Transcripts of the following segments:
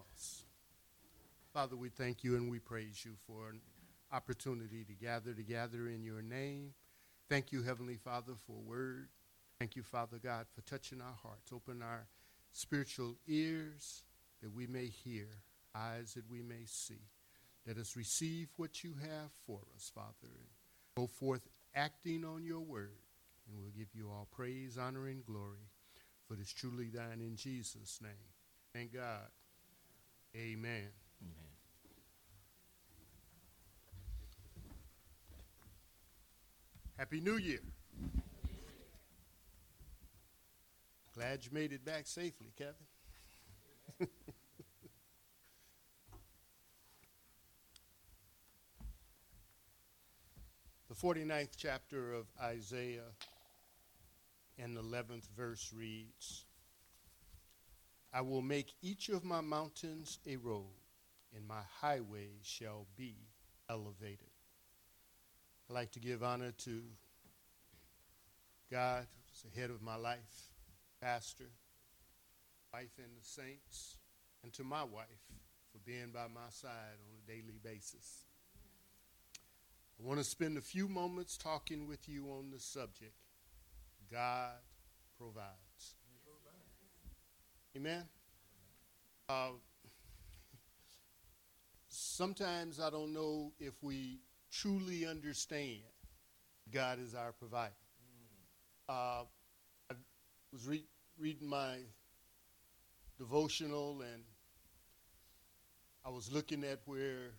cross. Father, we thank you and we praise you for an opportunity to gather together in your name. Thank you, Heavenly Father, for word. Thank you, Father God, for touching our hearts. Open our spiritual ears that we may hear, eyes that we may see. Let us receive what you have for us, Father, and go forth acting on your word. And we'll give you all praise, honor, and glory, for it is truly thine in Jesus' name. Thank God. Amen. Amen. Happy New Year. Glad you made it back safely, Kevin. the 49th chapter of Isaiah and the 11th verse reads I will make each of my mountains a road, and my highways shall be elevated. I'd like to give honor to God, who's the head of my life, pastor, wife, and the saints, and to my wife for being by my side on a daily basis. I want to spend a few moments talking with you on the subject God provides. Amen. Uh, sometimes I don't know if we truly understand God is our provider. Uh, I was re- reading my devotional and I was looking at where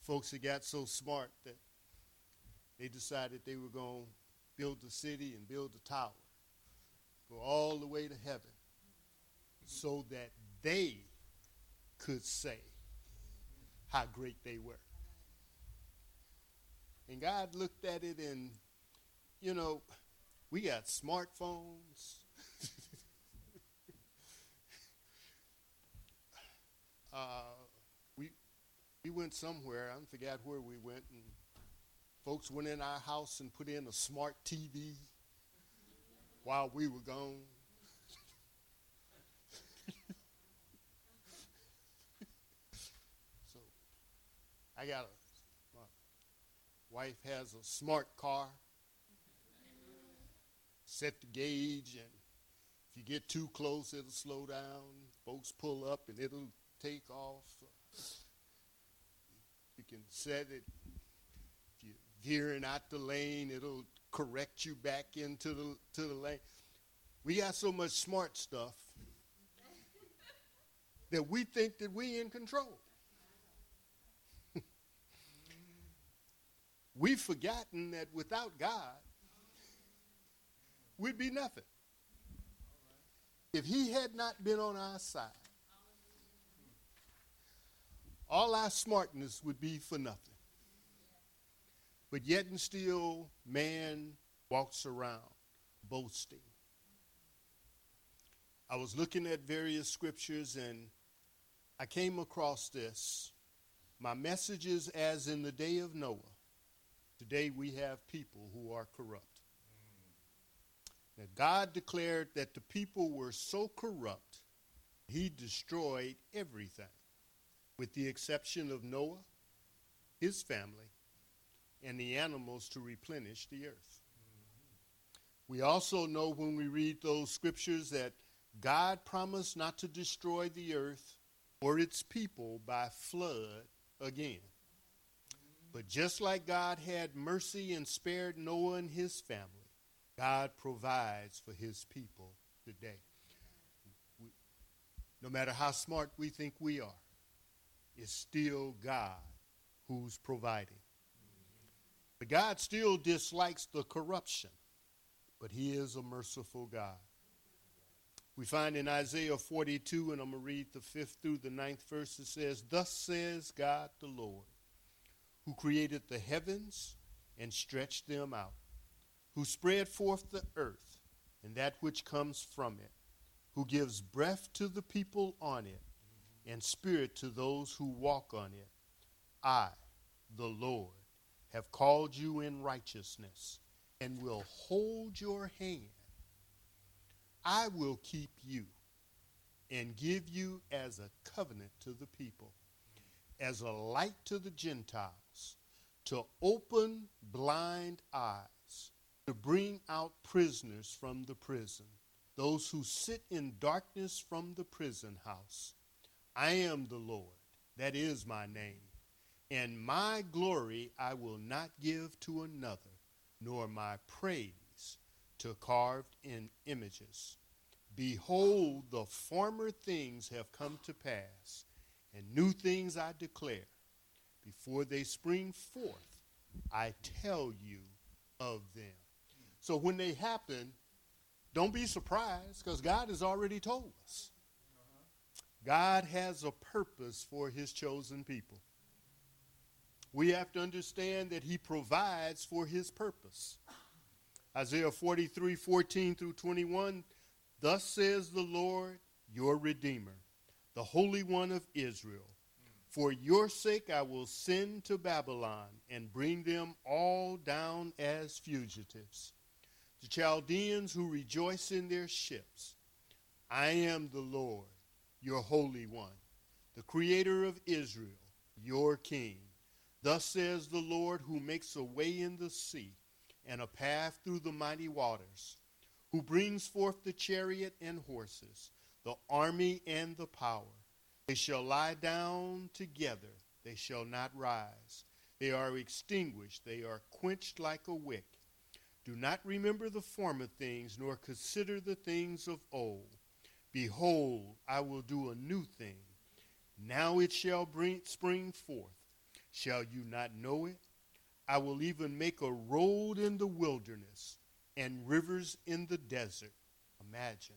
folks had got so smart that they decided they were going to build the city and build the tower, go all the way to heaven so that they could say how great they were. And God looked at it and, you know, we got smartphones. uh, we, we went somewhere, I forgot where we went, and folks went in our house and put in a smart TV while we were gone. so I got a my wife has a smart car. Set the gauge and if you get too close it'll slow down. Folks pull up and it'll take off. You can set it if you're veering out the lane, it'll correct you back into the to the lane. We got so much smart stuff that we think that we in control. We've forgotten that without God, we'd be nothing. If he had not been on our side, all our smartness would be for nothing. But yet and still, man walks around boasting. I was looking at various scriptures and I came across this. My messages, as in the day of Noah. Today we have people who are corrupt. Now, God declared that the people were so corrupt, he destroyed everything, with the exception of Noah, his family, and the animals to replenish the earth. We also know when we read those scriptures that God promised not to destroy the earth or its people by flood again. But just like God had mercy and spared Noah and his family, God provides for his people today. We, no matter how smart we think we are, it's still God who's providing. But God still dislikes the corruption, but he is a merciful God. We find in Isaiah 42, and I'm going to read the fifth through the ninth verse, it says, Thus says God the Lord, who created the heavens and stretched them out, who spread forth the earth and that which comes from it, who gives breath to the people on it and spirit to those who walk on it. I, the Lord, have called you in righteousness and will hold your hand I will keep you, and give you as a covenant to the people, as a light to the Gentiles, to open blind eyes, to bring out prisoners from the prison, those who sit in darkness from the prison house. I am the Lord, that is my name, and my glory I will not give to another, nor my praise to carved in images. Behold, the former things have come to pass, and new things I declare. Before they spring forth, I tell you of them. So when they happen, don't be surprised because God has already told us. God has a purpose for his chosen people. We have to understand that he provides for his purpose. Isaiah 43 14 through 21 Thus says the Lord, your Redeemer, the Holy One of Israel. For your sake I will send to Babylon and bring them all down as fugitives. The Chaldeans who rejoice in their ships. I am the Lord, your Holy One, the Creator of Israel, your King. Thus says the Lord who makes a way in the sea and a path through the mighty waters who brings forth the chariot and horses, the army and the power. They shall lie down together, they shall not rise. They are extinguished, they are quenched like a wick. Do not remember the former things, nor consider the things of old. Behold, I will do a new thing. Now it shall bring, spring forth. Shall you not know it? I will even make a road in the wilderness and rivers in the desert. Imagine.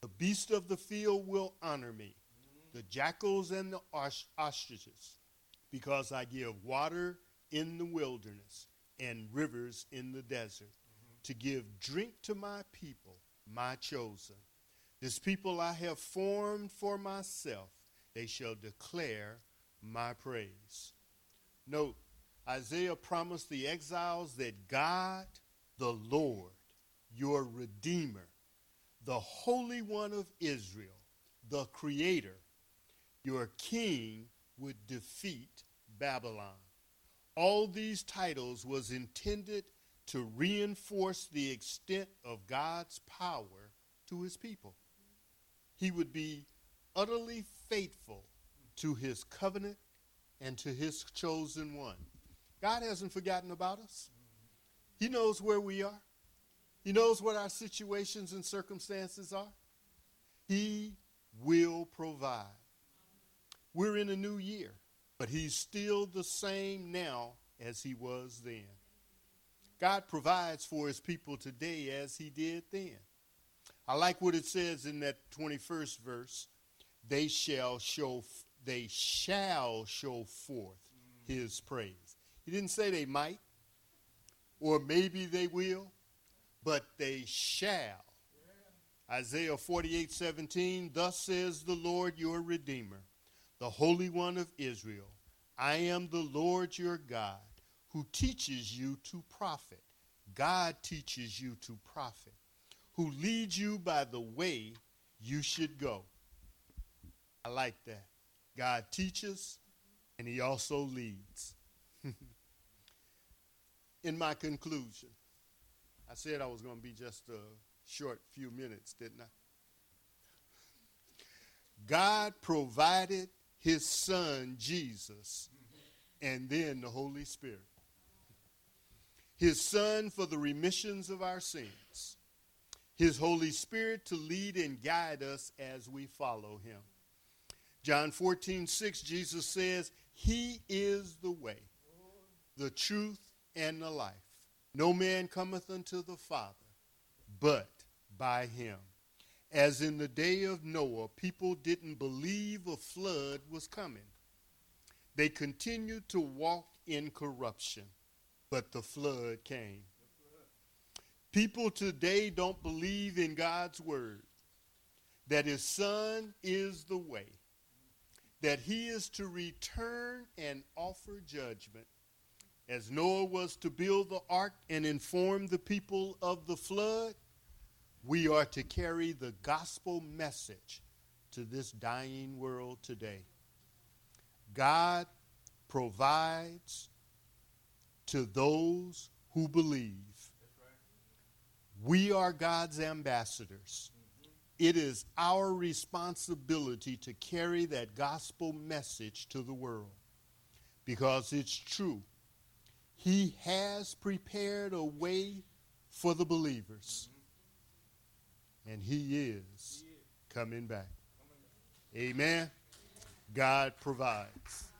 The beast of the field will honor me, the jackals and the ostriches, because I give water in the wilderness and rivers in the desert mm-hmm. to give drink to my people, my chosen. This people I have formed for myself, they shall declare my praise. Note, Isaiah promised the exiles that God the Lord, your Redeemer, the Holy One of Israel, the Creator, your King would defeat Babylon. All these titles was intended to reinforce the extent of God's power to his people. He would be utterly faithful to his covenant and to his chosen one. God hasn't forgotten about us. He knows where we are. He knows what our situations and circumstances are. He will provide. We're in a new year, but He's still the same now as He was then. God provides for His people today as He did then. I like what it says in that 21st verse. They shall show they shall show forth his praise. He didn't say they might or maybe they will, but they shall. Isaiah 48 17, thus says the Lord your Redeemer, the Holy One of Israel. I am the Lord your God, who teaches you to profit. God teaches you to profit, who leads you by the way you should go. I like that. God teaches and he also leads. in my conclusion, I said I was going to be just a short few minutes, didn't I? God provided his son, Jesus, and then the Holy Spirit. His son for the remissions of our sins. His Holy Spirit to lead and guide us as we follow him. John 14, 6, Jesus says, He is the way, the truth, and the life. No man cometh unto the Father but by him. As in the day of Noah, people didn't believe a flood was coming. They continued to walk in corruption, but the flood came. People today don't believe in God's word, that his son is the way, that he is to return and offer judgment, as Noah was to build the ark and inform the people of the flood, we are to carry the gospel message to this dying world today. God provides to those who believe. We are God's ambassadors. It is our responsibility to carry that gospel message to the world because it's true. He has prepared a way for the believers, and He is coming back. Amen. God provides.